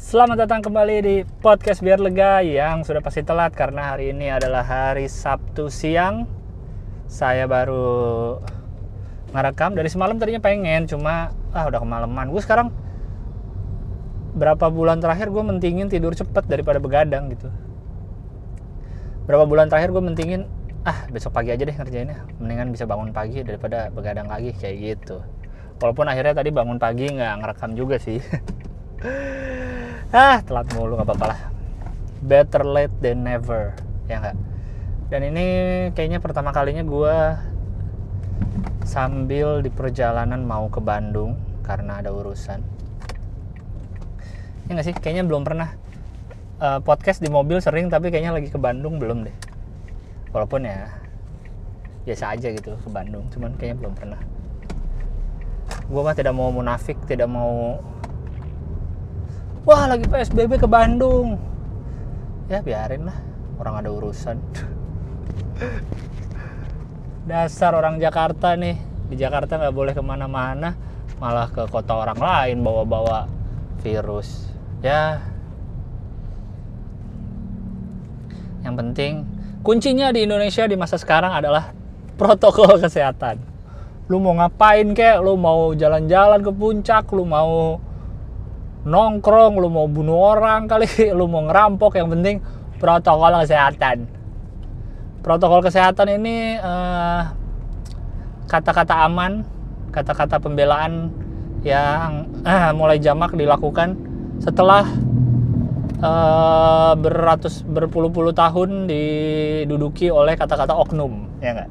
Selamat datang kembali di podcast Biar Lega yang sudah pasti telat karena hari ini adalah hari Sabtu siang. Saya baru ngerekam dari semalam tadinya pengen cuma ah udah kemalaman. Gue sekarang berapa bulan terakhir gue mentingin tidur cepet daripada begadang gitu. Berapa bulan terakhir gue mentingin ah besok pagi aja deh ngerjainnya. Mendingan bisa bangun pagi daripada begadang lagi kayak gitu. Walaupun akhirnya tadi bangun pagi nggak ngerekam juga sih. ah telat mulu nggak apa-apa lah. Better late than never ya nggak? Dan ini kayaknya pertama kalinya gue sambil di perjalanan mau ke Bandung karena ada urusan. Ya nggak sih? Kayaknya belum pernah uh, podcast di mobil sering tapi kayaknya lagi ke Bandung belum deh. Walaupun ya biasa aja gitu ke Bandung cuman kayaknya belum pernah. Gue mah tidak mau munafik tidak mau wah lagi PSBB ke Bandung. Ya biarin lah. Orang ada urusan. Dasar orang Jakarta nih. Di Jakarta nggak boleh ke mana-mana. Malah ke kota orang lain bawa-bawa virus. Ya. Yang penting kuncinya di Indonesia di masa sekarang adalah protokol kesehatan. Lu mau ngapain kek? Lu mau jalan-jalan ke puncak? Lu mau nongkrong, lu mau bunuh orang kali, lu mau ngerampok, yang penting protokol kesehatan. Protokol kesehatan ini kata-kata uh, aman, kata-kata pembelaan yang uh, mulai jamak dilakukan setelah uh, beratus berpuluh-puluh tahun diduduki oleh kata-kata oknum, ya enggak?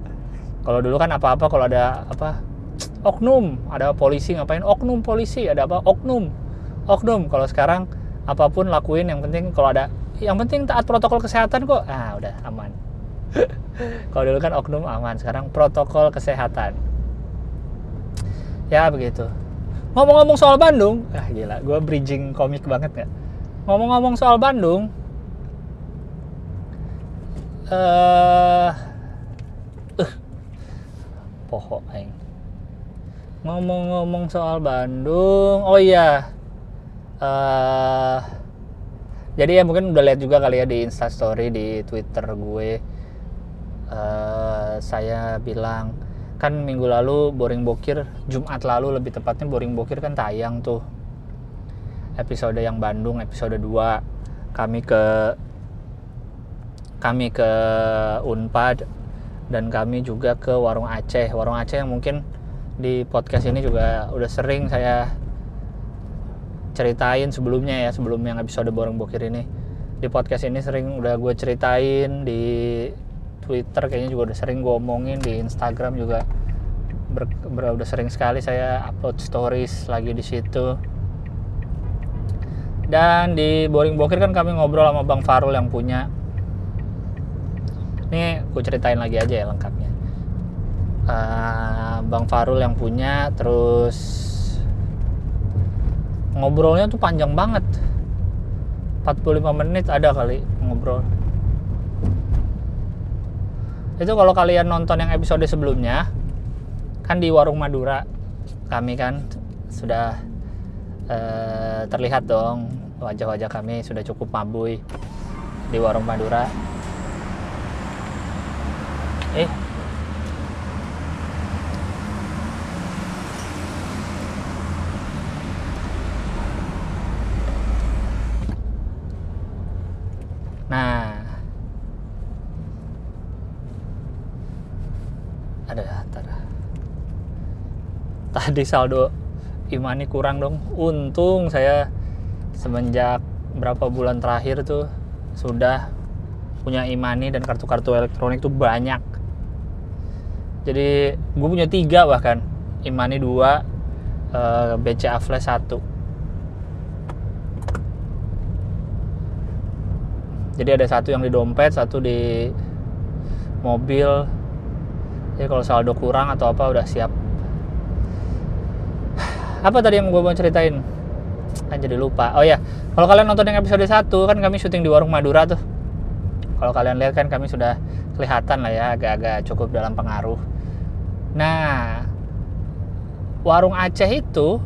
Kalau dulu kan apa-apa kalau ada apa oknum, ada polisi ngapain? Oknum polisi, ada apa? Oknum oknum kalau sekarang apa pun lakuin yang penting kalau ada yang penting taat protokol kesehatan kok. Ah udah aman. Kalau dulu kan oknum aman. Sekarang protokol kesehatan. Ya begitu. Ngomong-ngomong soal Bandung ah gila gue bridging komik banget nggak? Ngomong-ngomong soal Bandung eh uh, uh, pohon ngomong-ngomong soal Bandung oh iya uh, jadi ya mungkin udah lihat juga kali ya di instastory di twitter gue. Uh, saya bilang kan minggu lalu boring bokir jumat lalu lebih tepatnya boring bokir kan tayang tuh. Episode yang Bandung episode 2 kami ke kami ke Unpad dan kami juga ke Warung Aceh. Warung Aceh yang mungkin di podcast ini juga udah sering saya ceritain sebelumnya ya sebelum yang episode borong bokir ini. Di podcast ini sering udah gue ceritain di Twitter kayaknya juga udah sering gue omongin di Instagram juga ber, ber, udah sering sekali saya upload stories lagi di situ. Dan di boring bokir kan kami ngobrol sama Bang Farul yang punya. Ini gue ceritain lagi aja ya lengkapnya. Uh, Bang Farul yang punya terus ngobrolnya tuh panjang banget. 45 menit ada kali ngobrol. Itu kalau kalian nonton yang episode sebelumnya kan di warung Madura kami kan sudah eh, terlihat dong wajah-wajah kami sudah cukup mabui di warung Madura. Eh Nah, ada tar. Tadi saldo Imani kurang dong. Untung saya semenjak berapa bulan terakhir tuh sudah punya Imani dan kartu-kartu elektronik tuh banyak. Jadi gue punya tiga bahkan Imani dua, eh, BCA Flash satu jadi ada satu yang di dompet satu di mobil jadi kalau saldo kurang atau apa udah siap. Apa tadi yang gue mau ceritain? Kan jadi lupa. Oh ya kalau kalian nonton yang episode 1 kan kami syuting di warung Madura tuh. Kalau kalian lihat kan kami sudah kelihatan lah ya agak-agak cukup dalam pengaruh. Nah warung Aceh itu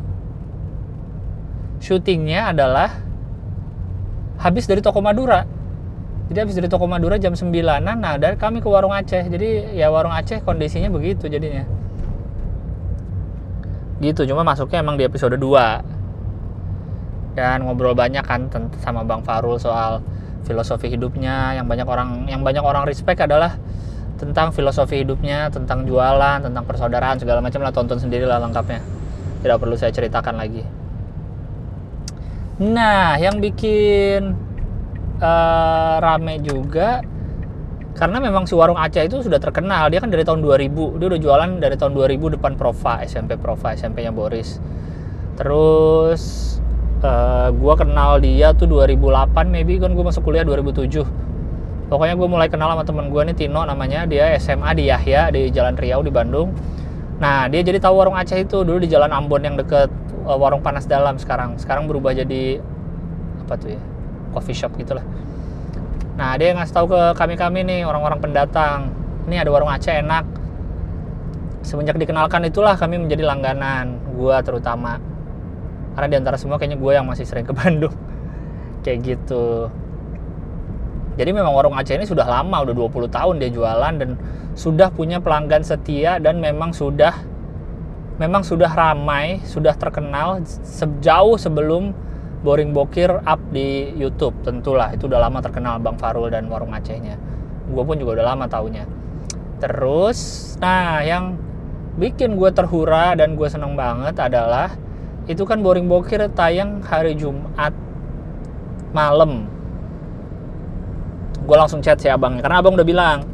syutingnya adalah habis dari toko Madura jadi habis dari toko Madura jam 9 nah dari kami ke warung Aceh. Jadi ya warung Aceh kondisinya begitu jadinya. Gitu cuma masuknya emang di episode 2 dan ngobrol banyak kan sama Bang Farul soal filosofi hidupnya. Yang banyak orang yang banyak orang respect adalah tentang filosofi hidupnya tentang jualan tentang persaudaraan segala macam lah. Tonton sendiri lah lengkapnya. Tidak perlu saya ceritakan lagi. Nah yang bikin uh, rame juga karena memang si warung Aceh itu sudah terkenal. Dia kan dari tahun 2000 dia udah jualan dari tahun 2000 depan Prova SMP Prova SMP nya Boris. Terus uh, eh, gue kenal dia tuh 2008 maybe kan gue masuk kuliah 2007 pokoknya gue mulai kenal sama temen gue nih Tino namanya dia SMA di Yahya di Jalan Riau di Bandung. Nah dia jadi tahu warung Aceh itu dulu di Jalan Ambon yang deket uh, warung panas dalam sekarang. Sekarang berubah jadi apa tuh ya coffee shop gitulah nah dia ngasih tahu ke kami-kami nih orang-orang pendatang. Ini ada warung Aceh enak. Semenjak dikenalkan itulah kami menjadi langganan gua terutama. Karena di antara semua kayaknya gue yang masih sering ke Bandung. Kayak gitu. Jadi memang warung Aceh ini sudah lama udah 20 tahun dia jualan dan sudah punya pelanggan setia dan memang sudah memang sudah ramai sudah terkenal sejauh sebelum Boring Bokir up di YouTube tentulah. Itu udah lama terkenal Bang Farul dan warung Acehnya. Gue pun juga udah lama taunya. Terus nah yang bikin gue terhura dan gue seneng banget adalah itu kan Boring Bokir tayang hari Jumat malam. Gue langsung chat si abangnya karena abang udah bilang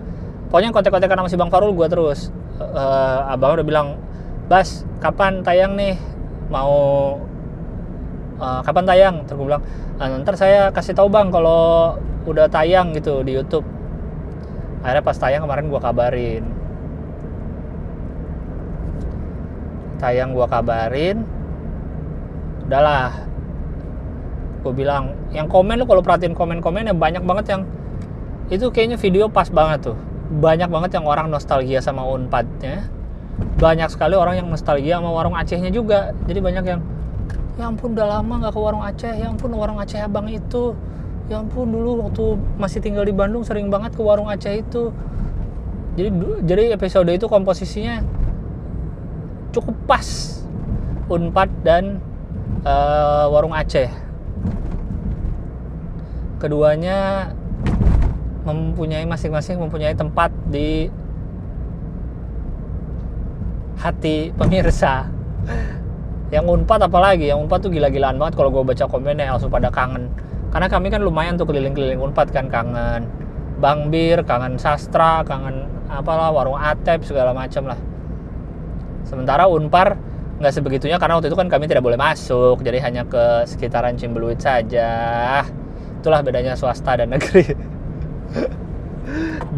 pokoknya kontek-kontekan sama si Bang Farul gue terus. Uh, abang udah bilang Bas kapan tayang nih? Mau uh, kapan tayang? Terus gue bilang nah, ntar saya kasih tahu bang kalau udah tayang gitu di YouTube. Akhirnya pas tayang kemarin gue kabarin. Tayang gue kabarin udahlah. Gue bilang yang komen lu kalau perhatiin komen-komen ya banyak banget yang itu kayaknya video pas banget tuh. Banyak banget yang orang nostalgia sama unpadnya. Banyak sekali orang yang nostalgia sama warung Acehnya juga. Jadi banyak yang ya ampun udah lama nggak ke warung Aceh. Ya ampun warung Aceh abang itu. Ya ampun dulu waktu masih tinggal di Bandung sering banget ke warung Aceh itu. Jadi jadi episode itu komposisinya cukup pas. Unpad dan uh, warung Aceh. Keduanya mempunyai masing-masing mempunyai tempat di hati pemirsa yang unpad apalagi yang unpad tuh gila-gilaan banget kalau gue baca komennya langsung pada kangen karena kami kan lumayan tuh keliling-keliling unpad kan kangen Bang Bir, kangen sastra, kangen apalah warung atep segala macam lah. Sementara Unpar nggak sebegitunya karena waktu itu kan kami tidak boleh masuk, jadi hanya ke sekitaran Cimbeluit saja. Itulah bedanya swasta dan negeri.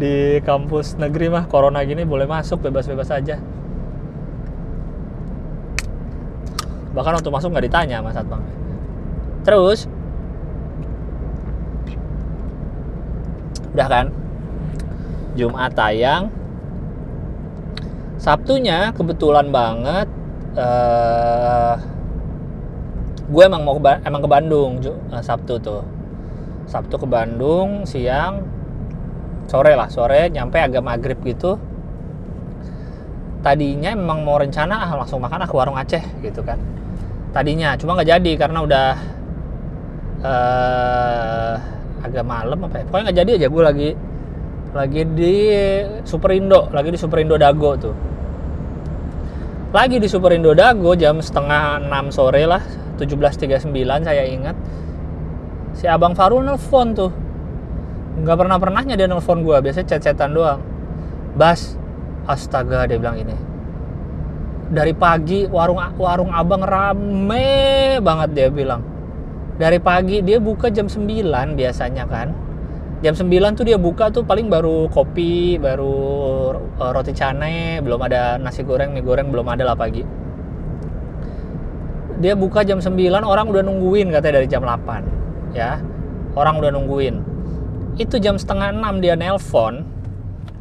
Di kampus negeri mah corona gini boleh masuk bebas-bebas saja. Bahkan untuk masuk nggak ditanya mas satpam terus udah kan? Jumat tayang. Sabtunya kebetulan banget uh, gue emang mau ke, emang ke Bandung uh, Sabtu tuh. Sabtu ke Bandung siang sore lah sore nyampe agak maghrib gitu. Tadinya memang mau rencana ah langsung makan ah warung Aceh gitu kan tadinya. Cuma nggak jadi karena udah uh, agak malam apa ya? Pokoknya nggak jadi aja gue lagi lagi di Superindo lagi di Superindo Dago tuh. Lagi di Superindo Dago jam setengah 6 sore lah 17.39 saya ingat si abang Farul nelfon tuh. Nggak pernah pernahnya dia nelfon gue biasanya chat-chatan doang. Bas astaga dia bilang ini dari pagi warung warung abang rame banget dia bilang. Dari pagi dia buka jam 9 biasanya kan. Jam 9 tuh dia buka tuh paling baru kopi baru uh, roti cane belum ada nasi goreng mie goreng belum ada lah pagi. Dia buka jam 9 orang udah nungguin katanya dari jam 8 ya. Orang udah nungguin. Itu jam setengah 6 dia nelpon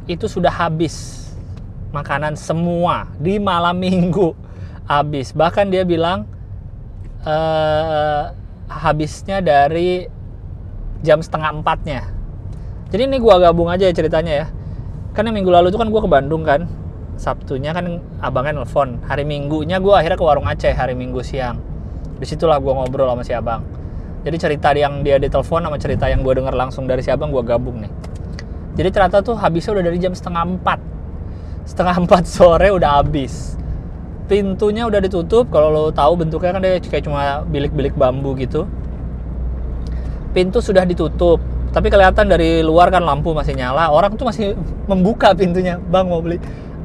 itu sudah habis makanan semua di malam minggu. Habis. Bahkan dia bilang uh, habisnya dari jam setengah empatnya. Jadi ini gua gabung aja ya ceritanya ya. Kan yang minggu lalu itu kan gua ke Bandung kan. Sabtunya kan abangnya nelfon. Hari Minggunya gua akhirnya ke warung Aceh hari Minggu siang. Di situlah gua ngobrol sama si abang. Jadi cerita yang dia ditelepon sama cerita yang gue denger langsung dari si abang gue gabung nih. Jadi ternyata tuh habisnya udah dari jam setengah empat setengah empat sore udah habis. Pintunya udah ditutup kalau lo tahu bentuknya kan dia kayak cuma bilik-bilik bambu gitu. Pintu sudah ditutup tapi kelihatan dari luar kan lampu masih nyala. Orang tuh masih membuka pintunya bang mau beli?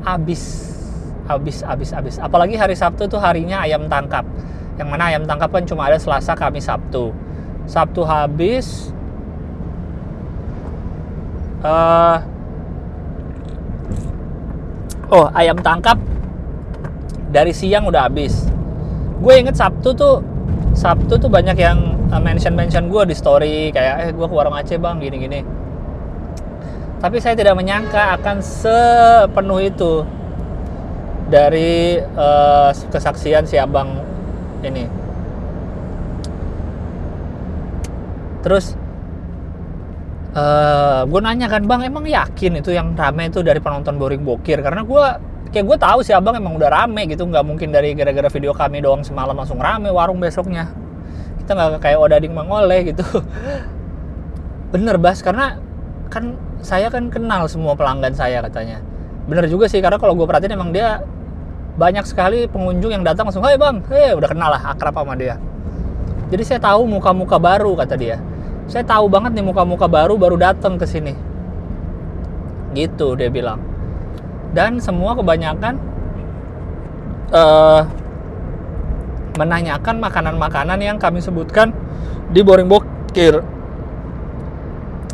Habis habis habis habis. Apalagi hari Sabtu tuh harinya ayam tangkap. Yang mana ayam tangkap kan cuma ada Selasa Kamis Sabtu. Sabtu habis uh, oh ayam tangkap dari siang udah habis. Gue inget Sabtu tuh Sabtu tuh banyak yang uh, mention mention gue di story kayak eh gue ke warung Aceh bang gini gini tapi saya tidak menyangka akan sepenuh itu dari uh, kesaksian si abang ini. Terus uh, gue nanya kan bang emang yakin itu yang rame itu dari penonton boring bokir? Karena gue kayak gue tahu sih abang emang udah rame gitu nggak mungkin dari gara-gara video kami doang semalam langsung rame warung besoknya. Kita nggak kayak odading mengoleh gitu. Bener bas karena kan saya kan kenal semua pelanggan saya katanya. Bener juga sih karena kalau gue perhatiin emang dia banyak sekali pengunjung yang datang langsung, hei bang, hei udah kenal lah akrab sama dia. Jadi saya tahu muka-muka baru kata dia. Saya tahu banget nih muka-muka baru baru datang ke sini. Gitu dia bilang. Dan semua kebanyakan uh, menanyakan makanan-makanan yang kami sebutkan di Boring Bokir.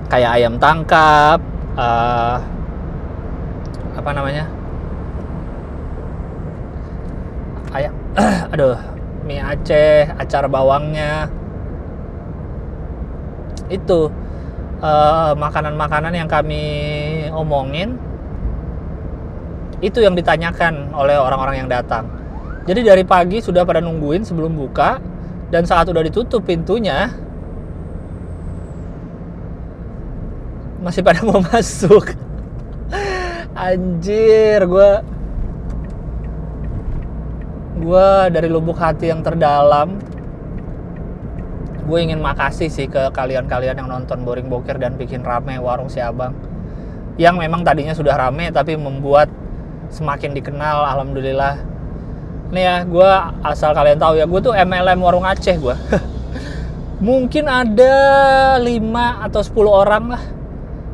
Kayak ayam tangkap uh, apa namanya? Ayam aduh mie Aceh acar bawangnya itu eh, makanan-makanan uh, yang kami omongin itu yang ditanyakan oleh orang-orang yang datang. Jadi dari pagi sudah pada nungguin sebelum buka dan saat udah ditutup pintunya masih pada mau masuk. Anjir, gue gue dari lubuk hati yang terdalam gue ingin makasih sih ke kalian-kalian yang nonton Boring Bokir dan bikin rame warung si abang. Yang memang tadinya sudah rame tapi membuat semakin dikenal alhamdulillah. Nih ya gue asal kalian tahu ya gue tuh MLM warung Aceh gue mungkin ada 5 atau 10 orang lah.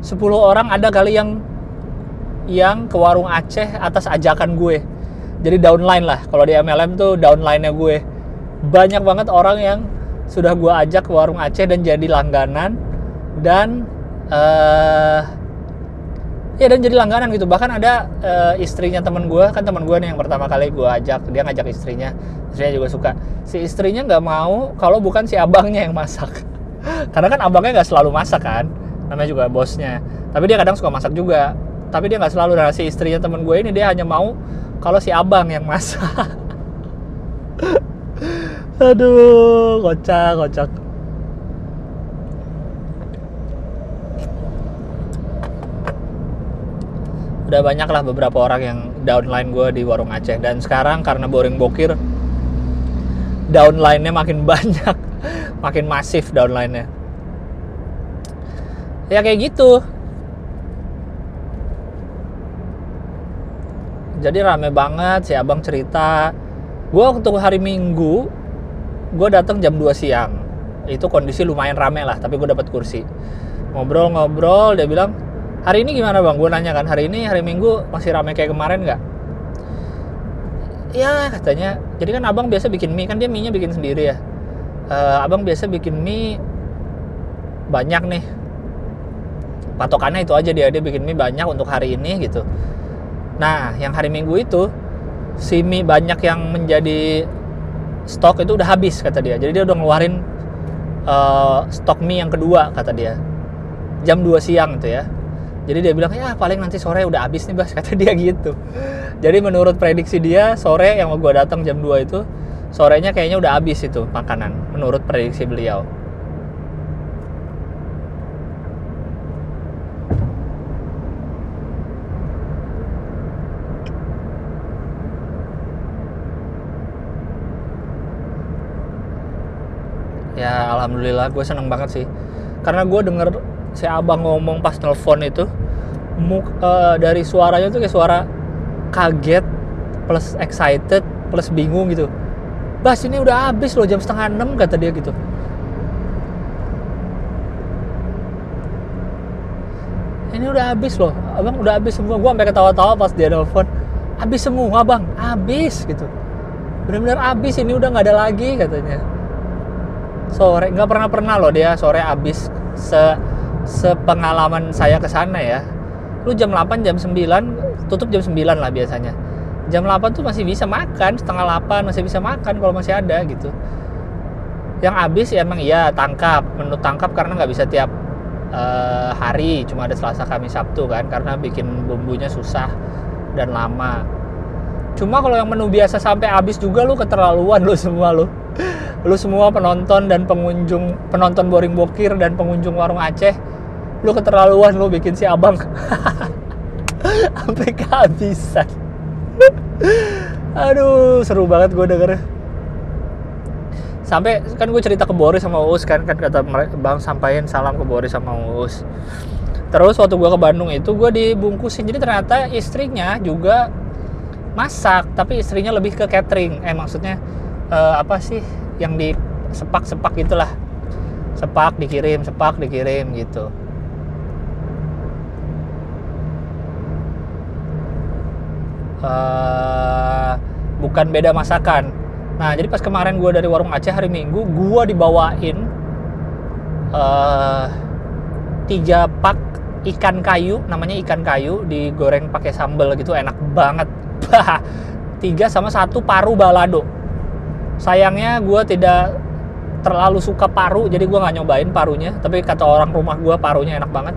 10 orang ada kali yang yang ke warung Aceh atas ajakan gue. Jadi downline lah kalau di MLM tuh downline-nya gue. Banyak banget orang yang sudah gue ajak ke warung Aceh dan jadi langganan dan uh, ya dan jadi langganan gitu. Bahkan ada uh, istrinya teman gue kan teman gue nih yang pertama kali gue ajak dia ngajak istrinya istrinya juga suka. Si istrinya nggak mau kalau bukan si abangnya yang masak. Karena kan abangnya nggak selalu masak kan namanya juga bosnya. Tapi dia kadang suka masak juga. Tapi dia nggak selalu. Nah si istrinya teman gue ini dia hanya mau kalau si abang yang masak aduh kocak kocak. Udah banyak lah beberapa orang yang downline gue di warung Aceh. Dan sekarang karena boring bokir downline-nya makin banyak. Makin masif downline-nya. Ya kayak gitu. Jadi rame banget si abang cerita. Gue waktu hari minggu gue datang jam 2 siang. Itu kondisi lumayan rame lah tapi gue dapat kursi. Ngobrol-ngobrol dia bilang hari ini gimana bang? Gue nanya kan hari ini hari minggu masih ramai kayak kemarin nggak? Ya katanya jadi kan abang biasa bikin mie kan dia mie nya bikin sendiri ya. Uh, abang biasa bikin mie banyak nih. Patokannya itu aja dia dia bikin mie banyak untuk hari ini gitu. Nah yang hari minggu itu si mie banyak yang menjadi stok itu udah habis kata dia. Jadi dia udah ngeluarin uh, stok mie yang kedua kata dia. Jam 2 siang itu ya. Jadi dia bilang ya paling nanti sore udah habis nih bas kata dia gitu. Jadi menurut prediksi dia sore yang mau gue datang jam 2 itu sorenya kayaknya udah habis itu makanan menurut prediksi beliau ya alhamdulillah gue seneng banget sih. Karena gue denger si abang ngomong pas nelfon itu muk, uh, dari suaranya tuh kayak suara kaget plus excited plus bingung gitu. Bas ini udah habis loh jam setengah enam kata dia gitu. Ini udah habis loh abang udah habis semua. Gue sampai ketawa-tawa pas dia nelfon habis semua bang habis gitu. Benar-benar habis ini udah nggak ada lagi katanya sore nggak pernah pernah loh dia sore habis se sepengalaman saya ke sana ya. Lu jam 8 jam 9 tutup jam 9 lah biasanya. Jam 8 tuh masih bisa makan setengah 8 masih bisa makan kalau masih ada gitu. Yang habis ya emang iya tangkap. Menu tangkap karena nggak bisa tiap uh, hari cuma ada Selasa Kamis Sabtu kan karena bikin bumbunya susah dan lama cuma kalau yang menu biasa sampai habis juga lu keterlaluan lu semua lu. Lu semua penonton dan pengunjung penonton boring bokir dan pengunjung warung Aceh lu keterlaluan lu bikin si abang. Sampai kehabisan. Aduh seru banget gue dengernya. Sampai kan gue cerita ke Boris sama Uus kan kan kata bang sampaikan salam ke Boris sama Uus. Terus waktu gue ke Bandung itu gue dibungkusin. Jadi ternyata istrinya juga masak tapi istrinya lebih ke catering. Eh maksudnya uh, apa sih yang di sepak-sepak gitulah. Sepak dikirim sepak dikirim gitu. Uh, bukan beda masakan. Nah, jadi pas kemarin gue dari warung Aceh hari Minggu, gue dibawain uh, tiga pak ikan kayu, namanya ikan kayu, digoreng pakai sambal gitu, enak banget. tiga sama satu paru balado. Sayangnya gue tidak terlalu suka paru, jadi gue nggak nyobain parunya. Tapi kata orang rumah gue parunya enak banget.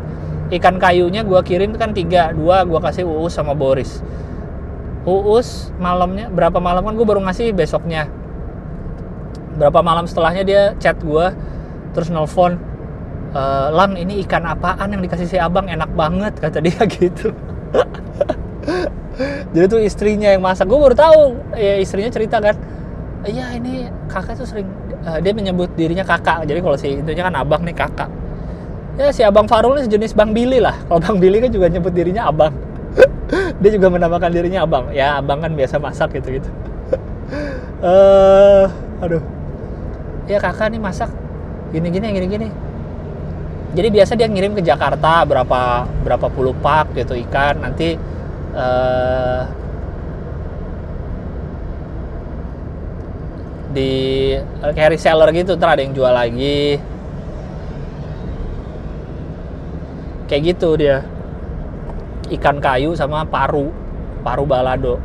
Ikan kayunya gue kirim kan tiga, dua gue kasih Uus sama Boris Uus malamnya berapa malam kan gue baru ngasih besoknya berapa malam setelahnya dia chat gue terus nelfon e, lang ini ikan apaan yang dikasih si abang enak banget kata dia gitu jadi tuh istrinya yang masak. Gue baru tahu ya istrinya cerita kan iya ini kakak tuh sering uh, dia menyebut dirinya kakak. Jadi kalau si intinya kan abang nih kakak. Ya si abang Farul ini sejenis bang Billy lah. Kalau bang Billy kan juga nyebut dirinya abang. Dia juga menamakan dirinya abang. Ya abang kan biasa masak gitu gitu. Uh, aduh. Ya kakak nih masak gini gini gini gini. Jadi biasa dia ngirim ke Jakarta berapa berapa puluh pak gitu ikan. Nanti uh, di kayak reseller gitu terus ada yang jual lagi. Kayak gitu dia. Ikan kayu sama paru paru balado.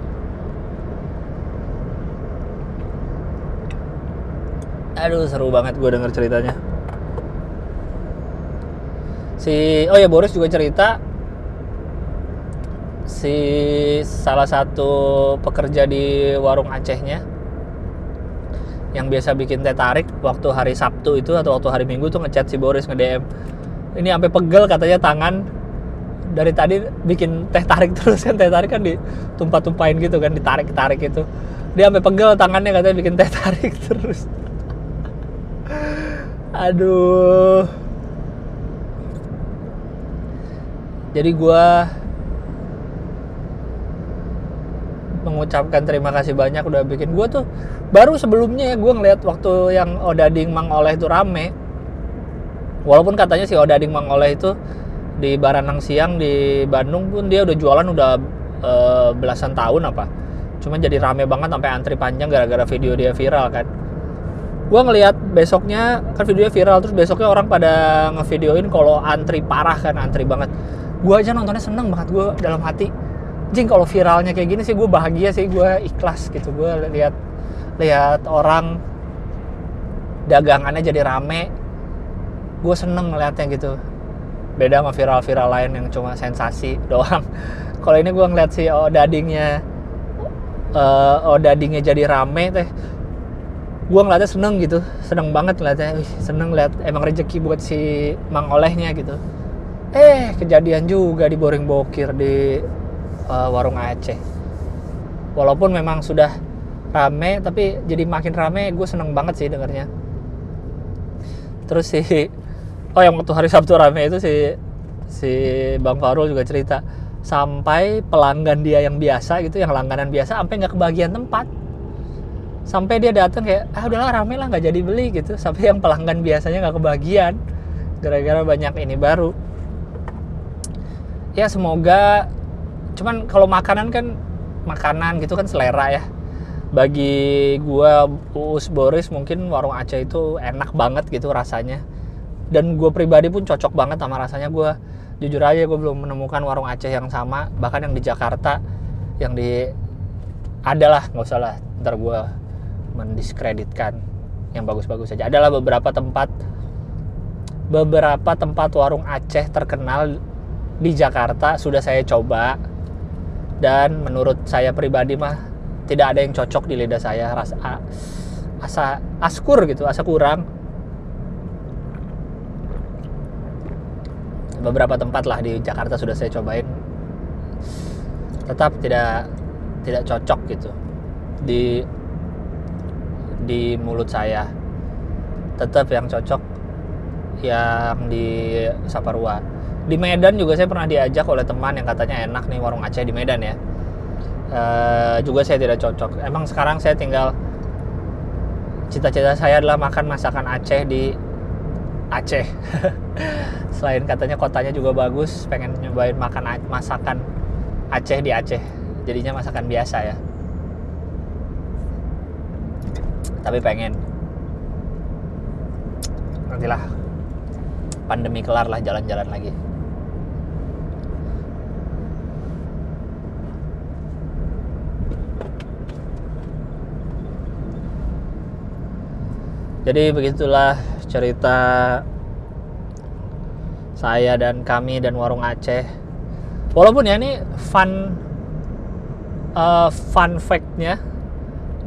Aduh seru banget gue denger ceritanya. Si oh ya Boris juga cerita si salah satu pekerja di warung Acehnya yang biasa bikin teh tarik waktu hari Sabtu itu atau waktu hari Minggu tuh ngechat si Boris nge DM ini sampai pegel katanya tangan. Dari tadi bikin teh tarik terus kan teh tarik kan ditumpah-tumpahin gitu kan ditarik-tarik itu dia sampai pegel tangannya katanya bikin teh tarik terus. Aduh. Jadi gue mengucapkan terima kasih banyak udah bikin. Gue tuh baru sebelumnya ya gue ngeliat waktu yang Odading Mang Oleh itu rame. Walaupun katanya si Odading Mang Oleh itu di Baranang Siang di Bandung pun dia udah jualan udah e, belasan tahun apa. Cuma jadi rame banget sampai antri panjang gara-gara video dia viral kan. Gue ngelihat besoknya kan videonya viral terus besoknya orang pada ngevideoin kalau antri parah kan antri banget. Gue aja nontonnya seneng banget gue dalam hati jing kalau viralnya kayak gini sih gue bahagia sih gue ikhlas gitu. Gue lihat lihat orang dagangannya jadi rame. Gue seneng ngeliatnya gitu. Beda sama viral-viral lain yang cuma sensasi doang. Kalau ini gue ngeliat si oh dadingnya uh, oh dadingnya jadi rame teh gue ngeliatnya seneng gitu. Seneng banget ngeliatnya. Wih, seneng liat emang rezeki buat si mang olehnya gitu. Eh kejadian juga di boring bokir di uh, warung Aceh. Walaupun memang sudah rame tapi jadi makin rame gue seneng banget sih dengernya. Terus si oh yang waktu hari Sabtu rame itu si si Bang Farul juga cerita sampai pelanggan dia yang biasa gitu yang langganan biasa sampai nggak kebagian tempat. Sampai dia datang kayak ah udahlah rame lah nggak jadi beli gitu. Sampai yang pelanggan biasanya nggak kebagian gara-gara banyak ini baru. Ya semoga cuman kalau makanan kan makanan gitu kan selera ya. Bagi gua Uus Boris mungkin warung Aceh itu enak banget gitu rasanya. Dan gue pribadi pun cocok banget sama rasanya. Gue jujur aja gue belum menemukan warung Aceh yang sama. Bahkan yang di Jakarta yang di adalah nggak usah lah. Ntar gue mendiskreditkan. Yang bagus-bagus saja adalah beberapa tempat beberapa tempat warung Aceh terkenal di Jakarta. Sudah saya coba dan menurut saya pribadi mah tidak ada yang cocok di lidah saya. Rasa asa askur gitu asa kurang. Beberapa tempat lah di Jakarta sudah saya cobain. Tetap tidak tidak cocok gitu di di mulut saya. Tetap yang cocok yang di Saparua di Medan juga saya pernah diajak oleh teman yang katanya enak nih warung Aceh di Medan ya uh, juga saya tidak cocok. Emang sekarang saya tinggal cita-cita saya adalah makan masakan Aceh di Aceh. Selain katanya kotanya juga bagus, pengen nyobain makan masakan Aceh di Aceh. Jadinya masakan biasa ya. Tapi pengen nantilah pandemi kelar lah jalan-jalan lagi. Jadi begitulah cerita saya dan kami dan warung Aceh. Walaupun ya ini fun uh, fun factnya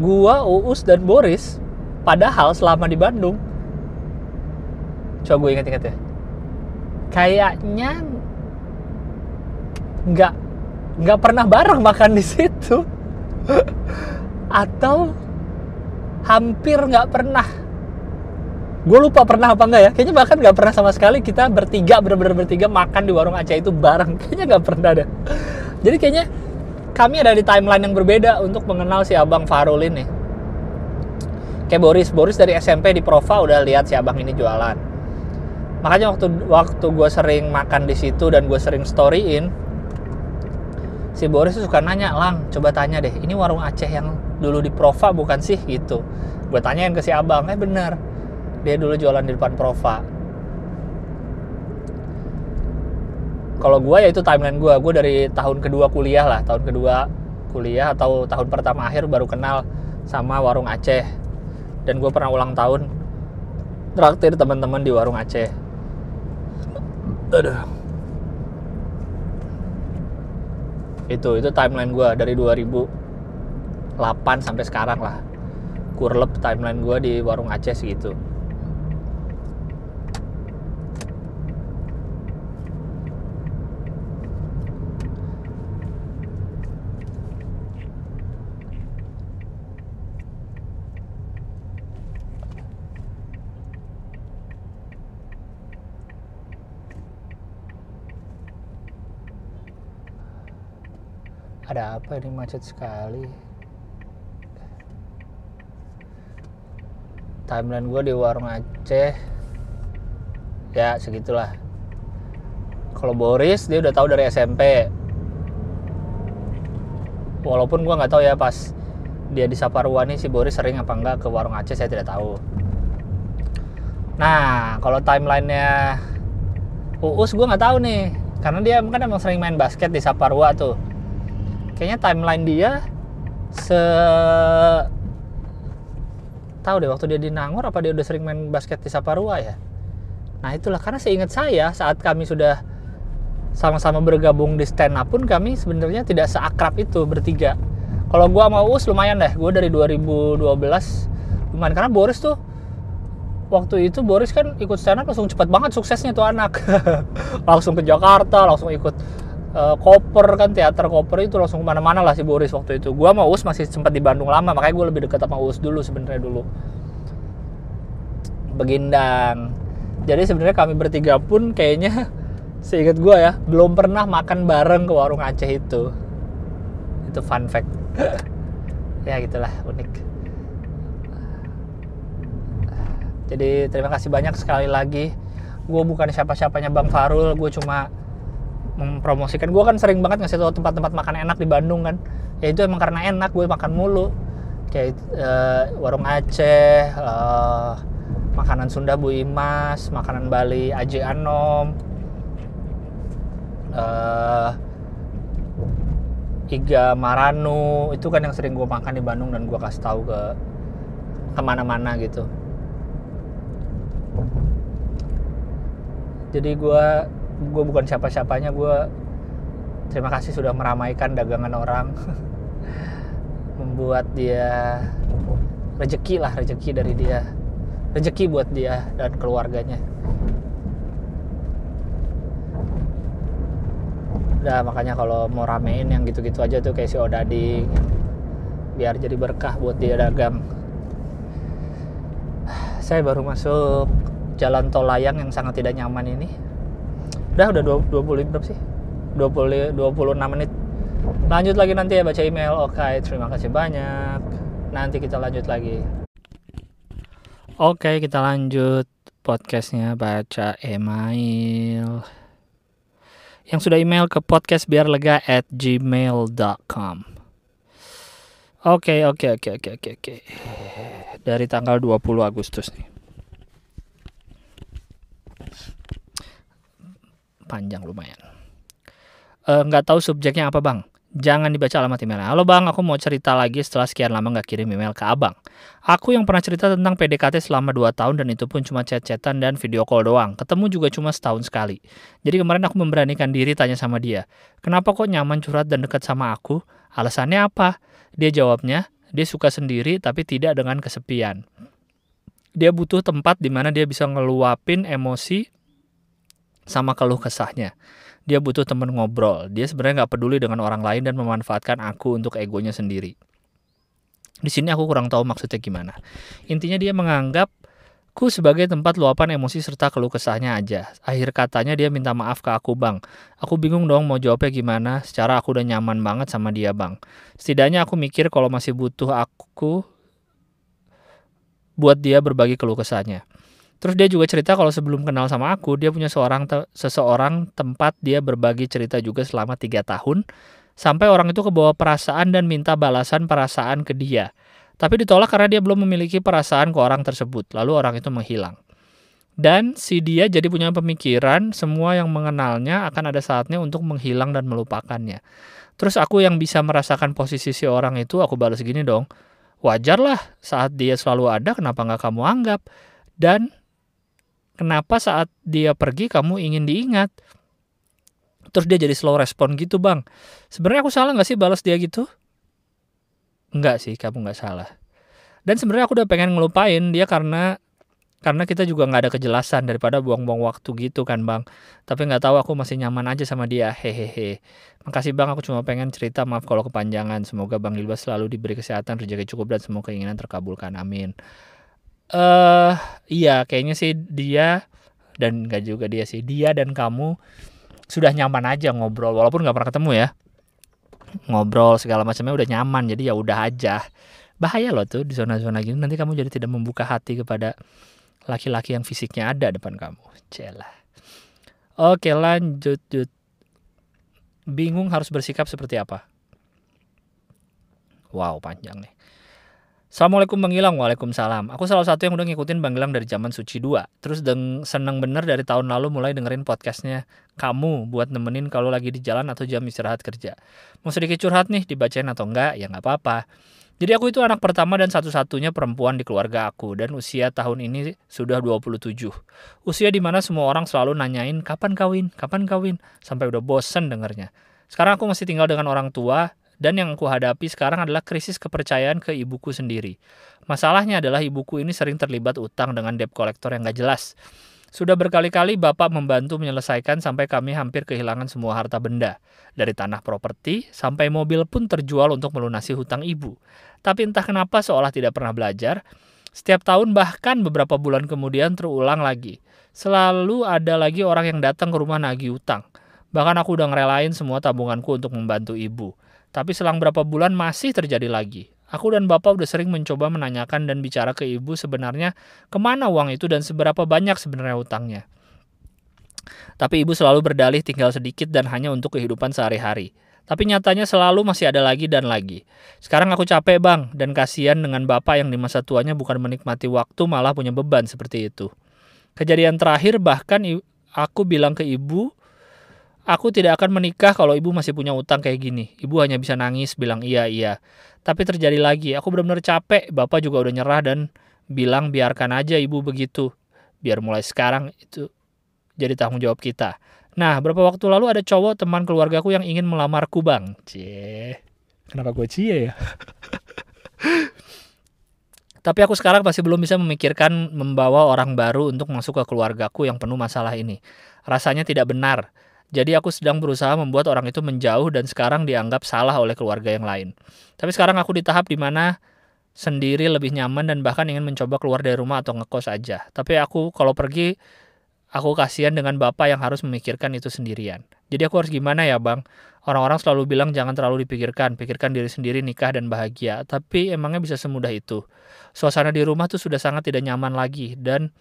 gua Uus dan Boris padahal selama di Bandung coba gue inget-inget ya kayaknya nggak nggak pernah bareng makan di situ. Atau hampir nggak pernah gue lupa pernah apa enggak ya. Kayaknya bahkan nggak pernah sama sekali kita bertiga bener-bener bertiga makan di warung Aceh itu bareng. Kayaknya nggak pernah ada jadi kayaknya kami ada di timeline yang berbeda untuk mengenal si abang Farul ini. Kayak Boris. Boris dari SMP di Prova udah lihat si abang ini jualan. Makanya waktu waktu gue sering makan di situ dan gue sering storyin si Boris suka nanya lang coba tanya deh ini warung Aceh yang dulu di Prova bukan sih? Gitu. Gue tanyain ke si abang eh bener dia dulu jualan di depan Prova. Kalau gue ya itu timeline gue gue dari tahun kedua kuliah lah. Tahun kedua kuliah atau tahun pertama akhir baru kenal sama warung Aceh. Dan gue pernah ulang tahun traktir teman-teman di warung Aceh. Aduh itu itu timeline gue dari 2008 sampai sekarang lah. Kurlep timeline gue di warung Aceh segitu ada apa ini macet sekali? Timeline gue di warung Aceh. Ya segitulah. Kalau Boris dia udah tahu dari SMP walaupun gue nggak tahu ya pas dia di Saparua nih si Boris sering apa enggak ke warung Aceh saya tidak tahu. Nah kalau timelinenya Uus gue nggak tahu nih. Karena dia kan emang sering main basket di Saparua tuh kayaknya timeline dia se tahu deh waktu dia di Nangor apa dia udah sering main basket di Saparua ya? Nah itulah karena seingat saya saat kami sudah sama-sama bergabung di stand up pun kami sebenarnya tidak seakrab itu bertiga. Kalau gua mau us lumayan deh gua dari 2012 lumayan. Karena Boris tuh waktu itu Boris kan ikut stand up langsung cepat banget suksesnya tuh anak. Langsung ke Jakarta langsung ikut uh, koper kan teater koper itu langsung ke mana-mana lah si Boris waktu itu. Gue sama Us masih sempat di Bandung lama makanya gue lebih dekat sama Us dulu sebenarnya dulu. Begindang jadi sebenarnya kami bertiga pun kayaknya seingat gue ya belum pernah makan bareng ke warung Aceh itu. Itu fun fact. Ya gitulah unik. Jadi terima kasih banyak sekali lagi. Gue bukan siapa-siapanya Bang Farul gue cuma mempromosikan. Gue kan sering banget ngasih tau tempat-tempat makan enak di Bandung kan. Ya itu emang karena enak gue makan mulu. Kayak uh, warung Aceh uh, makanan Sunda Bu Imas makanan Bali Aji Anom uh, Iga Maranu. Itu kan yang sering gue makan di Bandung dan gue kasih tahu ke ke mana-mana gitu. Jadi gue gue bukan siapa-siapanya gue terima kasih sudah meramaikan dagangan orang. Membuat dia rezeki lah rezeki dari dia. Rezeki buat dia dan keluarganya. Udah makanya kalau mau ramein yang gitu-gitu aja tuh kayak si Odading biar jadi berkah buat dia dagang. Saya baru masuk jalan tol layang yang sangat tidak nyaman ini udah udah 20 berapa sih. 20 26 menit. Lanjut lagi nanti ya baca email. Oke terima kasih banyak. Nanti kita lanjut lagi. Oke kita lanjut podcastnya baca email. Yang sudah email ke podcast biar lega at gmail.com Oke, oke, oke, oke, oke, oke. Dari tanggal 20 Agustus nih. Panjang lumayan. Eh, nggak tahu subjeknya apa bang? Jangan dibaca alamat emailnya. Halo bang, aku mau cerita lagi setelah sekian lama nggak kirim email ke abang. Aku yang pernah cerita tentang PDKT selama 2 tahun dan itu pun cuma chat-chatan dan video call doang. Ketemu juga cuma setahun sekali. Jadi kemarin aku memberanikan diri tanya sama dia. Kenapa kok nyaman curhat dan dekat sama aku? Alasannya apa? Dia jawabnya, dia suka sendiri tapi tidak dengan kesepian. Dia butuh tempat di mana dia bisa ngeluapin emosi sama keluh kesahnya dia butuh temen ngobrol. Dia sebenarnya nggak peduli dengan orang lain dan memanfaatkan aku untuk egonya sendiri. Di sini aku kurang tahu maksudnya gimana. Intinya dia menganggap ku sebagai tempat luapan emosi serta keluh kesahnya aja. Akhir katanya dia minta maaf ke aku bang. Aku bingung dong mau jawabnya gimana. Secara aku udah nyaman banget sama dia bang. Setidaknya aku mikir kalau masih butuh aku buat dia berbagi keluh kesahnya. Terus dia juga cerita kalau sebelum kenal sama aku, dia punya seorang te seseorang tempat dia berbagi cerita juga selama tiga tahun, sampai orang itu kebawa perasaan dan minta balasan perasaan ke dia. Tapi ditolak karena dia belum memiliki perasaan ke orang tersebut, lalu orang itu menghilang. Dan si dia jadi punya pemikiran semua yang mengenalnya akan ada saatnya untuk menghilang dan melupakannya. Terus aku yang bisa merasakan posisi si orang itu, aku balas gini dong, wajar lah saat dia selalu ada, kenapa nggak kamu anggap? Dan kenapa saat dia pergi kamu ingin diingat? Terus dia jadi slow respon gitu bang. Sebenarnya aku salah nggak sih balas dia gitu? Enggak sih kamu nggak salah. Dan sebenarnya aku udah pengen ngelupain dia karena karena kita juga nggak ada kejelasan daripada buang-buang waktu gitu kan bang. Tapi nggak tahu aku masih nyaman aja sama dia. Hehehe. Makasih bang. Aku cuma pengen cerita. Maaf kalau kepanjangan. Semoga bang Ilbas selalu diberi kesehatan rezeki cukup dan semua keinginan terkabulkan. Amin eh uh, iya kayaknya sih dia dan enggak juga dia sih dia dan kamu sudah nyaman aja ngobrol walaupun nggak pernah ketemu ya. Ngobrol segala macamnya udah nyaman jadi ya udah aja. Bahaya loh tuh di zona-zona gini nanti kamu jadi tidak membuka hati kepada laki-laki yang fisiknya ada depan kamu. Celah oke lanjut lanjut bingung harus bersikap seperti apa? Wow panjang nih Assalamualaikum Bang Gilang, Waalaikumsalam. Aku salah satu yang udah ngikutin Bang Gilang dari zaman Suci 2. Terus deng seneng bener dari tahun lalu mulai dengerin podcastnya kamu buat nemenin kalau lagi di jalan atau jam istirahat kerja. Mau sedikit curhat nih, dibacain atau enggak, ya nggak apa-apa. Jadi aku itu anak pertama dan satu-satunya perempuan di keluarga aku dan usia tahun ini sudah 27. Usia di mana semua orang selalu nanyain kapan kawin, kapan kawin, sampai udah bosen dengernya. Sekarang aku masih tinggal dengan orang tua dan yang aku hadapi sekarang adalah krisis kepercayaan ke ibuku sendiri. Masalahnya adalah ibuku ini sering terlibat utang dengan debt collector yang gak jelas. Sudah berkali-kali Bapak membantu menyelesaikan sampai kami hampir kehilangan semua harta benda. Dari tanah properti sampai mobil pun terjual untuk melunasi hutang ibu. Tapi entah kenapa seolah tidak pernah belajar, Setiap tahun bahkan beberapa bulan kemudian terulang lagi. Selalu ada lagi orang yang datang ke rumah nagih utang. Bahkan aku udah ngerelain semua tabunganku untuk membantu ibu. Tapi selang berapa bulan masih terjadi lagi. Aku dan bapak udah sering mencoba menanyakan dan bicara ke ibu sebenarnya ke mana uang itu dan seberapa banyak sebenarnya utangnya. Tapi ibu selalu berdalih tinggal sedikit dan hanya untuk kehidupan sehari-hari. Tapi nyatanya selalu masih ada lagi dan lagi. Sekarang aku capek bang, dan kasihan dengan bapak yang di masa tuanya bukan menikmati waktu malah punya beban seperti itu. Kejadian terakhir bahkan aku bilang ke ibu, aku tidak akan menikah kalau ibu masih punya utang kayak gini. Ibu hanya bisa nangis bilang iya iya. Tapi terjadi lagi, aku benar-benar capek. Bapak juga udah nyerah dan bilang biarkan aja ibu begitu. Biar mulai sekarang itu jadi tanggung jawab kita. Nah, beberapa waktu lalu ada cowok teman keluargaku yang ingin melamarku, Bang. Cie. Kenapa gue cie ya? Tapi aku sekarang masih belum bisa memikirkan membawa orang baru untuk masuk ke keluargaku yang penuh masalah ini. Rasanya tidak benar. Jadi aku sedang berusaha membuat orang itu menjauh dan sekarang dianggap salah oleh keluarga yang lain. Tapi sekarang aku di tahap di mana sendiri lebih nyaman dan bahkan ingin mencoba keluar dari rumah atau ngekos aja. Tapi aku kalau pergi Aku kasihan dengan bapak yang harus memikirkan itu sendirian. Jadi aku harus gimana ya bang? Orang-orang selalu bilang jangan terlalu dipikirkan, pikirkan diri sendiri, nikah dan bahagia. Tapi emangnya bisa semudah itu? Suasana di rumah tuh sudah sangat tidak nyaman lagi dan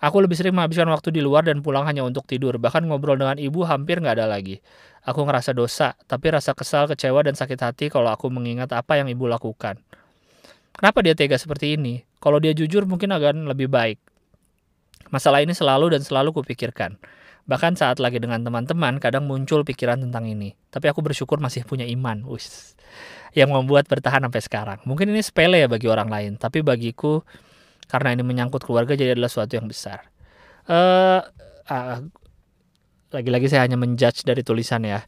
aku lebih sering menghabiskan waktu di luar dan pulang hanya untuk tidur. Bahkan ngobrol dengan ibu hampir nggak ada lagi. Aku ngerasa dosa, tapi rasa kesal, kecewa, dan sakit hati kalau aku mengingat apa yang ibu lakukan. Kenapa dia tega seperti ini? Kalau dia jujur mungkin akan lebih baik. Masalah ini selalu dan selalu kupikirkan. Bahkan saat lagi dengan teman-teman, kadang muncul pikiran tentang ini. Tapi aku bersyukur masih punya iman. Yang membuat bertahan sampai sekarang. Mungkin ini sepele ya bagi orang lain. Tapi bagiku, karena ini menyangkut keluarga, jadi adalah suatu yang besar. Uh, uh, lagi-lagi saya hanya menjudge dari tulisan ya.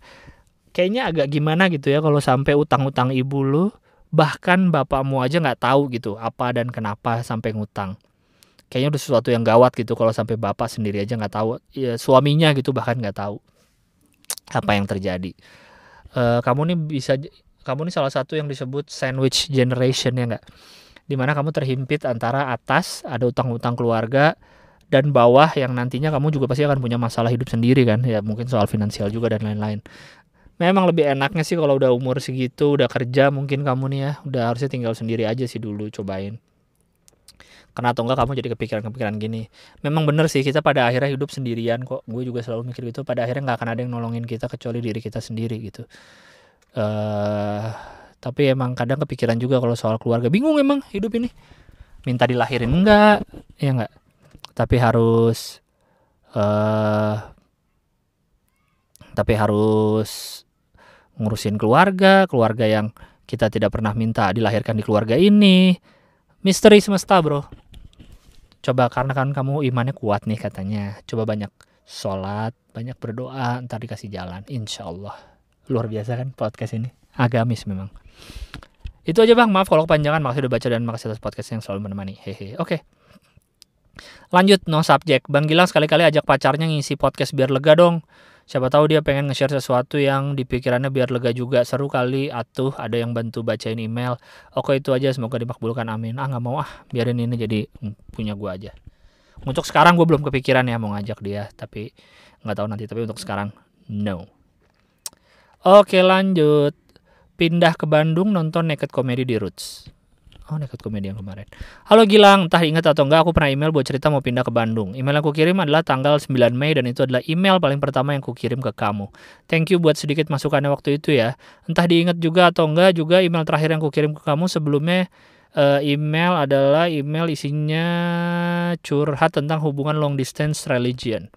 Kayaknya agak gimana gitu ya kalau sampai utang-utang ibu lu, bahkan bapakmu aja nggak tahu gitu apa dan kenapa sampai ngutang kayaknya udah sesuatu yang gawat gitu kalau sampai bapak sendiri aja nggak tahu ya suaminya gitu bahkan nggak tahu apa yang terjadi uh, kamu nih bisa kamu nih salah satu yang disebut sandwich generation ya nggak di mana kamu terhimpit antara atas ada utang-utang keluarga dan bawah yang nantinya kamu juga pasti akan punya masalah hidup sendiri kan? Ya mungkin soal finansial juga dan lain-lain. Memang lebih enaknya sih kalau udah umur segitu udah kerja mungkin kamu nih ya. Udah harusnya tinggal sendiri aja sih dulu cobain. Karena atau enggak kamu jadi kepikiran-kepikiran gini. Memang bener sih kita pada akhirnya hidup sendirian kok. Gue juga selalu mikir gitu. Pada akhirnya nggak akan ada yang nolongin kita kecuali diri kita sendiri gitu. Uh, tapi emang kadang kepikiran juga kalau soal keluarga. Bingung emang hidup ini. Minta dilahirin enggak ya enggak? Tapi harus uh, tapi harus ngurusin keluarga keluarga yang kita tidak pernah minta dilahirkan di keluarga ini. Misteri semesta bro. Coba karena kan kamu imannya kuat nih katanya. Coba banyak sholat banyak berdoa ntar dikasih jalan. Insya Allah. Luar biasa kan podcast ini? Agamis memang itu aja bang. Maaf kalau kepanjangan. Makasih udah baca dan makasih atas podcast yang selalu menemani. Hehe. Oke. Okay. lanjut no subject. Bang Gilang sekali-kali ajak pacarnya ngisi podcast biar lega dong. Siapa tahu dia pengen nge-share sesuatu yang dipikirannya biar lega juga. Seru kali. Atuh ada yang bantu bacain email. Oke itu aja. Semoga dimakbulkan. Amin. Ah nggak mau. Ah biarin ini jadi punya gue aja. Untuk sekarang gue belum kepikiran ya mau ngajak dia tapi nggak tahu nanti. Tapi untuk sekarang no. Oke lanjut pindah ke Bandung nonton Naked Comedy di Roots Oh, dekat komedi yang kemarin. Halo Gilang, entah ingat atau enggak aku pernah email buat cerita mau pindah ke Bandung. Email yang aku kirim adalah tanggal 9 Mei dan itu adalah email paling pertama yang aku kirim ke kamu. Thank you buat sedikit masukannya waktu itu ya. Entah diingat juga atau enggak juga email terakhir yang aku kirim ke kamu sebelumnya uh, email adalah email isinya curhat tentang hubungan long distance religion.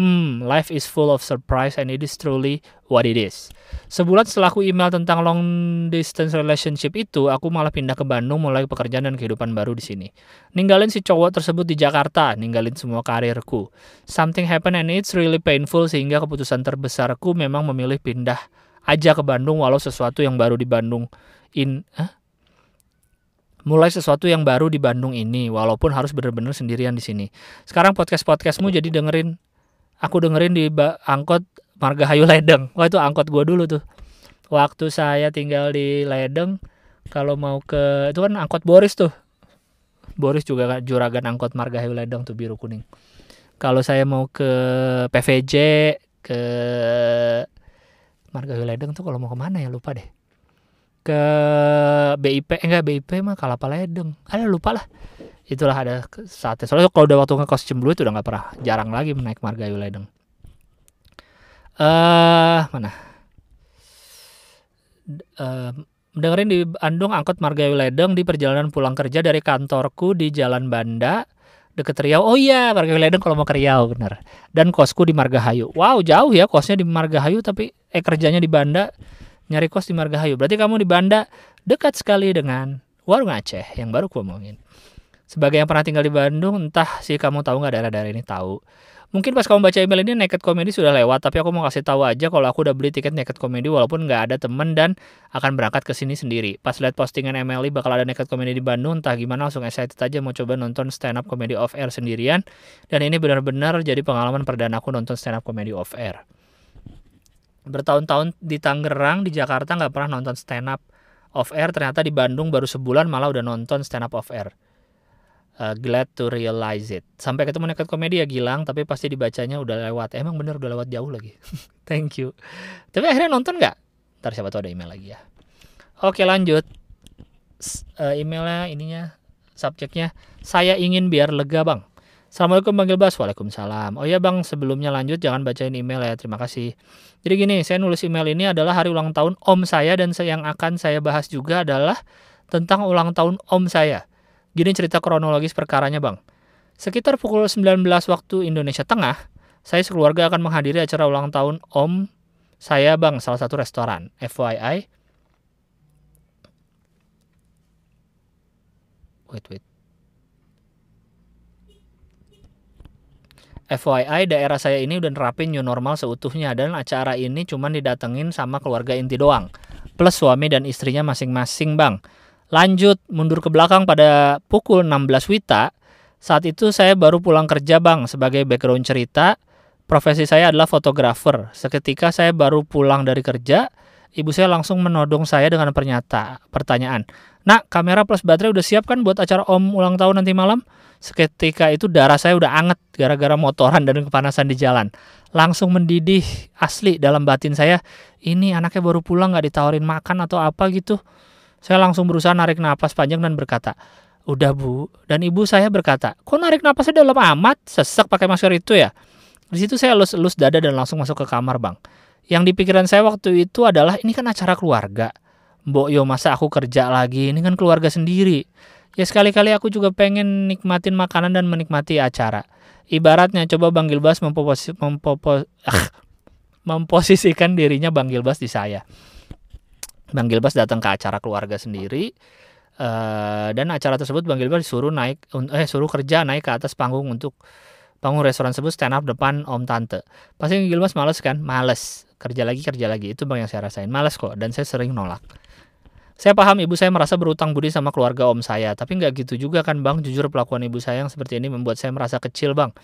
Hmm, life is full of surprise and it is truly what it is. Sebulan setelah aku email tentang long distance relationship itu, aku malah pindah ke Bandung mulai pekerjaan dan kehidupan baru di sini. Ninggalin si cowok tersebut di Jakarta, ninggalin semua karirku. Something happened and it's really painful sehingga keputusan terbesarku memang memilih pindah aja ke Bandung walau sesuatu yang baru di Bandung in huh? mulai sesuatu yang baru di Bandung ini walaupun harus benar-benar sendirian di sini. Sekarang podcast-podcastmu jadi dengerin aku dengerin di angkot Margahayu Ledeng. Wah itu angkot gue dulu tuh. Waktu saya tinggal di Ledeng, kalau mau ke itu kan angkot Boris tuh. Boris juga juragan angkot Margahayu Ledeng tuh biru kuning kalau saya mau ke PVJ ke Margahayu Ledeng tuh kalau mau ke mana ya lupa deh ke BIP eh, enggak BIP mah Kalapa Ledeng ada lupa lah itulah ada saatnya soalnya kalau udah waktu ngekos Cemburu itu udah nggak pernah jarang lagi naik Margahayu Ledeng eh uh, mana uh, dengerin di Bandung angkot Margahayu Ledeng di perjalanan pulang kerja dari kantorku di Jalan Banda deket Riau. Oh iya, Margahayu Ledeng kalau mau ke Riau bener. Dan kosku di Margahayu. Wow, jauh ya kosnya di Margahayu tapi eh kerjanya di Banda, nyari kos di Margahayu. Berarti kamu di Banda dekat sekali dengan warung Aceh yang baru ku omongin. Sebagai yang pernah tinggal di Bandung, entah sih kamu tahu nggak daerah-daerah ini tahu. Mungkin pas kamu baca email ini Naked Comedy sudah lewat, tapi aku mau kasih tahu aja kalau aku udah beli tiket Naked Comedy walaupun nggak ada temen dan akan berangkat ke sini sendiri. Pas lihat postingan Emily bakal ada Naked Comedy di Bandung, entah gimana langsung excited aja mau coba nonton stand up comedy off air sendirian. Dan ini benar-benar jadi pengalaman perdana aku nonton stand up comedy off air. Bertahun-tahun di Tangerang, di Jakarta nggak pernah nonton stand up off air, ternyata di Bandung baru sebulan malah udah nonton stand up off air uh, glad to realize it. Sampai ketemu nekat komedi ya Gilang, tapi pasti dibacanya udah lewat. Emang bener udah lewat jauh lagi. Thank you. Tapi akhirnya nonton nggak? Ntar siapa tahu ada email lagi ya. Oke lanjut. Uh, emailnya ininya subjeknya saya ingin biar lega bang. Assalamualaikum Bang Gilbas Waalaikumsalam Oh ya Bang sebelumnya lanjut jangan bacain email ya Terima kasih Jadi gini saya nulis email ini adalah hari ulang tahun om saya Dan yang akan saya bahas juga adalah Tentang ulang tahun om saya Gini cerita kronologis perkaranya bang. Sekitar pukul 19 waktu Indonesia Tengah, saya sekeluarga akan menghadiri acara ulang tahun om saya bang, salah satu restoran. FYI. Wait, wait. FYI daerah saya ini udah nerapin new normal seutuhnya dan acara ini cuma didatengin sama keluarga inti doang. Plus suami dan istrinya masing-masing bang. Lanjut mundur ke belakang pada pukul 16 Wita. Saat itu saya baru pulang kerja bang sebagai background cerita. Profesi saya adalah fotografer. Seketika saya baru pulang dari kerja, ibu saya langsung menodong saya dengan pernyataan pertanyaan. Nak, kamera plus baterai udah siap kan buat acara om ulang tahun nanti malam? Seketika itu darah saya udah anget gara-gara motoran dan kepanasan di jalan. Langsung mendidih asli dalam batin saya. Ini anaknya baru pulang gak ditawarin makan atau apa gitu. Saya langsung berusaha narik napas panjang dan berkata, Udah bu, dan ibu saya berkata, kok narik napasnya dalam amat, sesek pakai masker itu ya? Di situ saya elus-elus dada dan langsung masuk ke kamar bang. Yang di pikiran saya waktu itu adalah, ini kan acara keluarga. Mbok yo masa aku kerja lagi, ini kan keluarga sendiri. Ya sekali-kali aku juga pengen nikmatin makanan dan menikmati acara. Ibaratnya coba Bang Gilbas memposi, mempopo, ah, memposisikan dirinya Bang Gilbas di saya. Bang Gilbas datang ke acara keluarga sendiri uh, dan acara tersebut Bang Gilbas disuruh naik eh suruh kerja naik ke atas panggung untuk panggung restoran tersebut stand up depan om tante. Pasti Bang Gilbas males kan? Males. Kerja lagi kerja lagi itu Bang yang saya rasain. Males kok dan saya sering nolak. Saya paham ibu saya merasa berutang budi sama keluarga om saya, tapi nggak gitu juga kan bang. Jujur pelakuan ibu saya yang seperti ini membuat saya merasa kecil bang.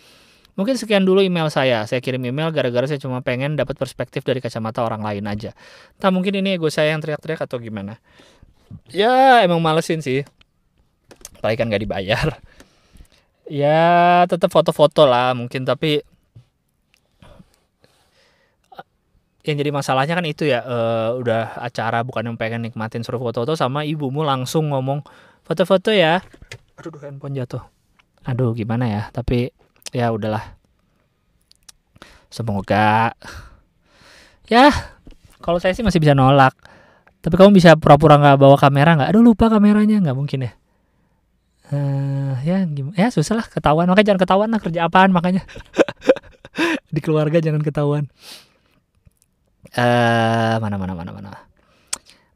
Mungkin sekian dulu email saya. Saya kirim email gara-gara saya cuma pengen dapat perspektif dari kacamata orang lain aja. Tak mungkin ini ego saya yang teriak-teriak atau gimana. Ya emang malesin sih. Apalagi kan gak dibayar. Ya tetap foto-foto lah mungkin tapi yang jadi masalahnya kan itu ya uh, udah acara bukan yang pengen nikmatin suruh foto-foto sama ibumu langsung ngomong foto-foto ya aduh handphone jatuh aduh gimana ya tapi ya udahlah. Semoga ya kalau saya sih masih bisa nolak. Tapi kamu bisa pura-pura nggak bawa kamera nggak? Aduh lupa kameranya. Nggak mungkin ya. Uh, ya gimana ya susah lah. Ketahuan. Makanya jangan ketahuan lah. Kerja apaan makanya? Di keluarga jangan ketahuan. Uh, mana mana mana mana.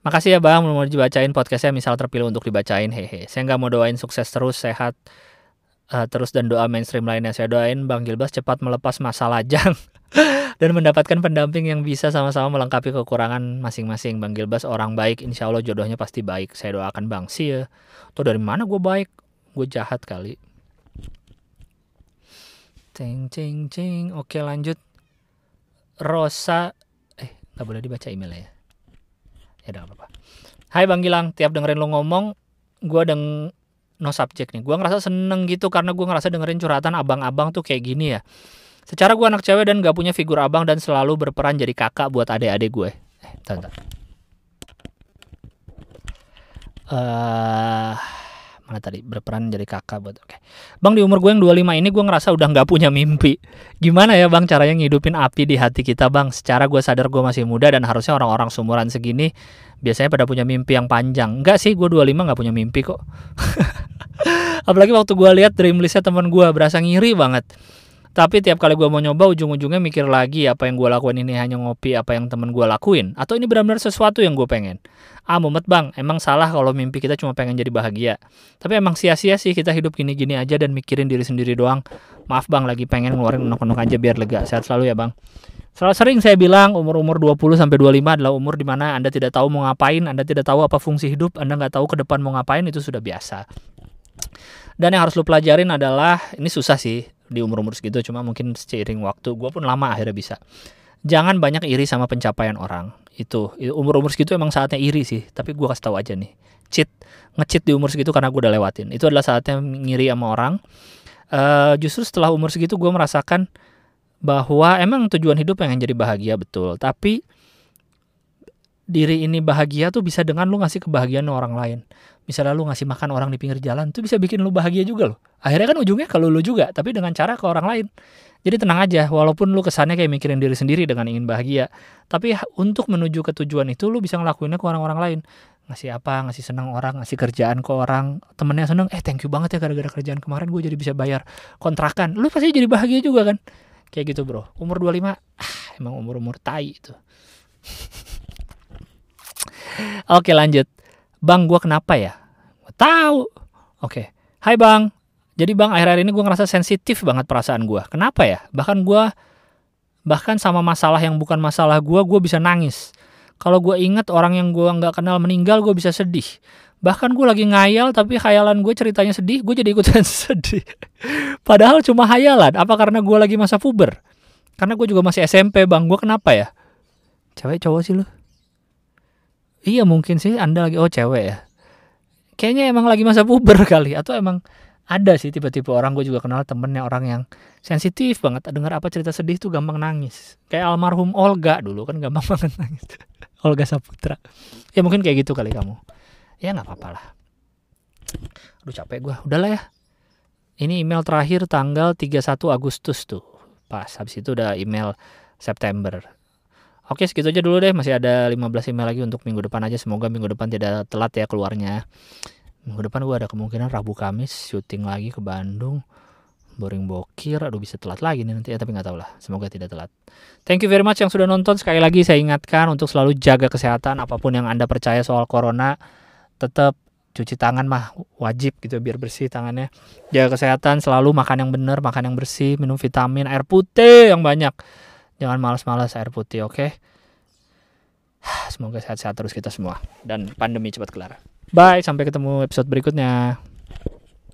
Makasih ya bang, mau dibacain podcastnya. Misal terpilih untuk dibacain, hehe. Saya nggak mau doain sukses terus, sehat, uh, terus dan doa mainstream lainnya saya doain Bang Gilbas cepat melepas masa lajang dan mendapatkan pendamping yang bisa sama-sama melengkapi kekurangan masing-masing. Bang Gilbas orang baik insya Allah jodohnya pasti baik. Saya doakan Bang. Sih ya. Tuh dari mana gue baik? Gue jahat kali. Ceng ceng ceng oke lanjut. Rosa eh nggak boleh dibaca emailnya ya. Ya udah apa-apa. Hai Bang Gilang. Tiap dengerin lo ngomong gue deng no subject nih. Gue ngerasa seneng gitu karena gue ngerasa dengerin curhatan abang-abang tuh kayak gini ya. Secara gue anak cewek dan gak punya figur abang dan selalu berperan jadi kakak buat adik-adik gue. Eh bentar, Uh, mana tadi? Berperan jadi kakak buat oke. Okay. bang di umur gue yang 25 ini gue ngerasa udah nggak punya mimpi. Gimana ya bang caranya ngidupin api di hati kita bang? Secara gue sadar gue masih muda dan harusnya orang-orang sumuran segini biasanya pada punya mimpi yang panjang. Enggak sih gue 25 nggak punya mimpi kok apalagi waktu gue lihat dream listnya teman gue berasa ngiri banget tapi tiap kali gue mau nyoba ujung-ujungnya mikir lagi apa yang gue lakuin ini hanya ngopi apa yang temen gue lakuin atau ini benar-benar sesuatu yang gue pengen. Ah mumet bang, emang salah kalau mimpi kita cuma pengen jadi bahagia. Tapi emang sia-sia sih kita hidup gini-gini aja dan mikirin diri sendiri doang. Maaf bang, lagi pengen ngeluarin unek-unek aja biar lega. Sehat selalu ya bang. Selalu sering saya bilang umur-umur 20 sampai 25 adalah umur di mana Anda tidak tahu mau ngapain, Anda tidak tahu apa fungsi hidup, Anda nggak tahu ke depan mau ngapain itu sudah biasa. Dan yang harus lu pelajarin adalah ini susah sih di umur-umur segitu cuma mungkin seiring waktu gue pun lama akhirnya bisa. Jangan banyak iri sama pencapaian orang. Itu umur-umur segitu emang saatnya iri sih tapi gue kasih tahu aja nih. Cheat ngecit di umur segitu karena gue udah lewatin. Itu adalah saatnya ngiri sama orang. Uh, justru setelah umur segitu gue merasakan bahwa emang tujuan hidup pengen jadi bahagia betul. Tapi diri ini bahagia tuh bisa dengan lu ngasih kebahagiaan orang lain. Misalnya lu ngasih makan orang di pinggir jalan tuh bisa bikin lu bahagia juga loh. Akhirnya kan ujungnya kalau lu juga tapi dengan cara ke orang lain. Jadi tenang aja walaupun lu kesannya kayak mikirin diri sendiri dengan ingin bahagia tapi untuk menuju ke tujuan itu lu bisa ngelakuinnya ke orang-orang lain. Ngasih apa ngasih senang orang ngasih kerjaan ke orang temennya seneng eh thank you banget ya gara-gara kerjaan kemarin gue jadi bisa bayar kontrakan. Lu pasti jadi bahagia juga kan? Kayak gitu bro. Umur 25 ah emang umur-umur tai itu oke lanjut bang gue kenapa ya tahu oke hai bang jadi bang akhir-akhir ini gue ngerasa sensitif banget perasaan gue. Kenapa ya? Bahkan gue bahkan sama masalah yang bukan masalah gue, gue bisa nangis. Kalau gue inget orang yang gue nggak kenal meninggal, gue bisa sedih. Bahkan gue lagi ngayal tapi khayalan gue ceritanya sedih, gue jadi ikutan sedih. Padahal cuma hayalan. Apa karena gue lagi masa puber? Karena gue juga masih SMP bang. Gue kenapa ya? Cewek cowok sih lu? Iya mungkin sih Anda lagi oh cewek ya. Kayaknya emang lagi masa puber kali atau emang ada sih tipe-tipe orang gue juga kenal temennya orang yang sensitif banget dengar apa cerita sedih tuh gampang nangis. Kayak almarhum Olga dulu kan gampang banget nangis. Olga Saputra. Ya mungkin kayak gitu kali kamu. Ya nggak apa-apa lah. Aduh capek gue udahlah ya. Ini email terakhir tanggal 31 Agustus tuh. Pas habis itu udah email September Oke segitu aja dulu deh. Masih ada 15 email lagi untuk minggu depan aja. Semoga minggu depan tidak telat ya keluarnya. Minggu depan gue ada kemungkinan Rabu Kamis syuting lagi ke Bandung. Boring bokir. Aduh bisa telat lagi nih nanti ya tapi nggak tahu lah. Semoga tidak telat. Thank you very much yang sudah nonton. Sekali lagi saya ingatkan untuk selalu jaga kesehatan. Apa pun yang anda percaya soal corona tetap cuci tangan mah wajib gitu biar bersih tangannya. Jaga kesehatan selalu makan yang benar makan yang bersih minum vitamin air putih yang banyak jangan malas-malas air putih oke okay? semoga sehat-sehat terus kita semua dan pandemi cepat kelar Bye, sampai ketemu episode berikutnya.